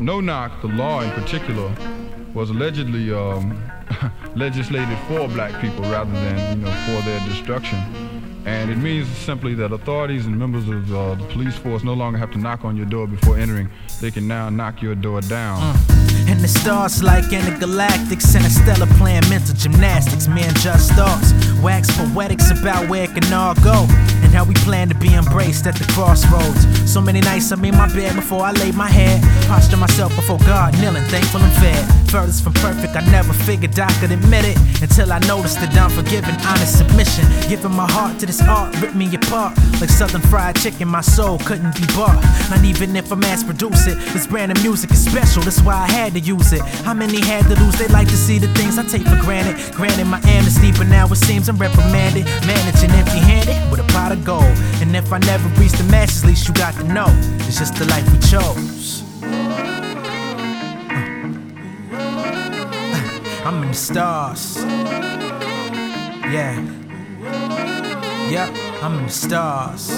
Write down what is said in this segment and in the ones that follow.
no knock, the law in particular, was allegedly um, legislated for black people rather than you know for their destruction. And it means simply that authorities and members of uh, the police force no longer have to knock on your door before entering. They can now knock your door down. Uh, and the stars like in intergalactics and a stellar plan, mental gymnastics. Man, just thoughts. Wax poetics about where it can all go. And how we plan to be at the crossroads. So many nights I'm in my bed before I lay my head. Posture myself before God, kneeling, thankful and fed. Furthest from perfect, I never figured I could admit it. Until I noticed that I'm forgiving, honest submission. Giving my heart to this art, rip me apart. Like southern fried chicken, my soul couldn't be bought. Not even if I mass produce it. This brand of music is special, that's why I had to use it. How many had to lose? They like to see the things I take for granted. Granted, my amnesty, but now it seems I'm reprimanded. Managing empty handed with a pot of gold. And if I never reach the masses, least you got to know it's just the life we chose. I'm in the stars. Yeah. Yep, I'm in the stars.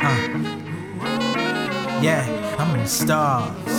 Uh. Yeah, I'm in the stars.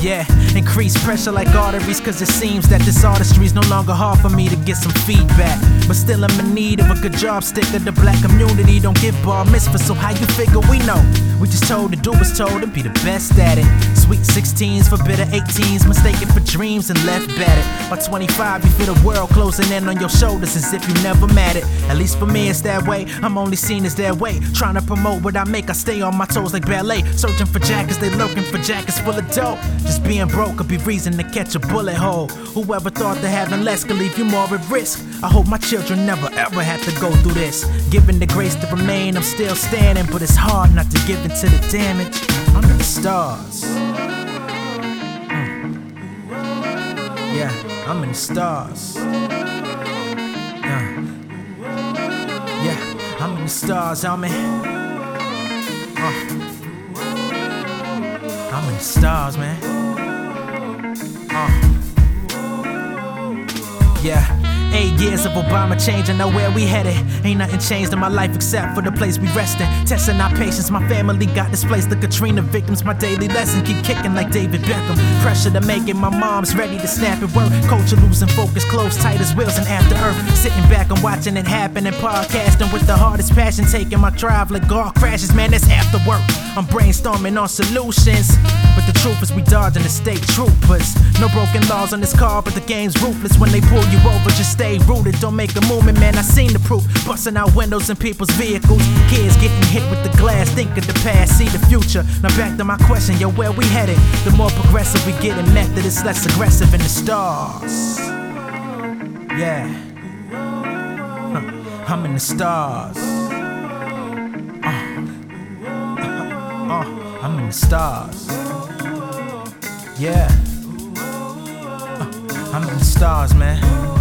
Yeah, increase pressure like arteries, cause it seems that this artistry's no longer hard for me to get some feedback. But still, I'm in need of a good job sticker. The black community don't give bar mitzvah, so how you figure we know? We just told to do what's told and be the best at it. Sweet 16s for bitter 18s, mistaken for dreams and left battered. By 25, you feel the world closing in on your shoulders as if you never mattered. At least for me, it's that way. I'm only seen as that way. Trying to promote what I make, I stay on my toes like ballet. Searching for jackets, they lurking for jackets full of dope. Just being broke could be reason to catch a bullet hole. Whoever thought that having less could leave you more at risk? I hope my children never ever have to go through this. Given the grace to remain, I'm still standing, but it's hard not to give into the damage under the stars. Mm. Yeah, I'm in the stars. Yeah, yeah, I'm in the stars, I'm in. Uh. I'm in the stars, man. Uh. Yeah. Eight years of Obama change, I know where we headed. Ain't nothing changed in my life except for the place we resting. Testing our patience, my family got displaced. The Katrina victims, my daily lesson keep kicking like David Beckham. Pressure to make it, my mom's ready to snap it. Work, culture losing focus, close tight as wheels and after earth. Sitting back and watching it happen and podcasting with the hardest passion, taking my drive like car crashes. Man, that's after work. I'm brainstorming on solutions. But the truth is, we dodging the state troopers. No broken laws on this car, but the game's ruthless. When they pull you over, just stay rooted. Don't make a movement, man. I seen the proof. Busting out windows in people's vehicles. Kids getting hit with the glass. Think of the past, see the future. Now back to my question, yo, where we headed? The more progressive we get in method, it's less aggressive in the stars. Yeah. Huh. I'm in the stars. Uh. Uh. I'm in the stars. Yeah. Uh. I'm in the stars, man.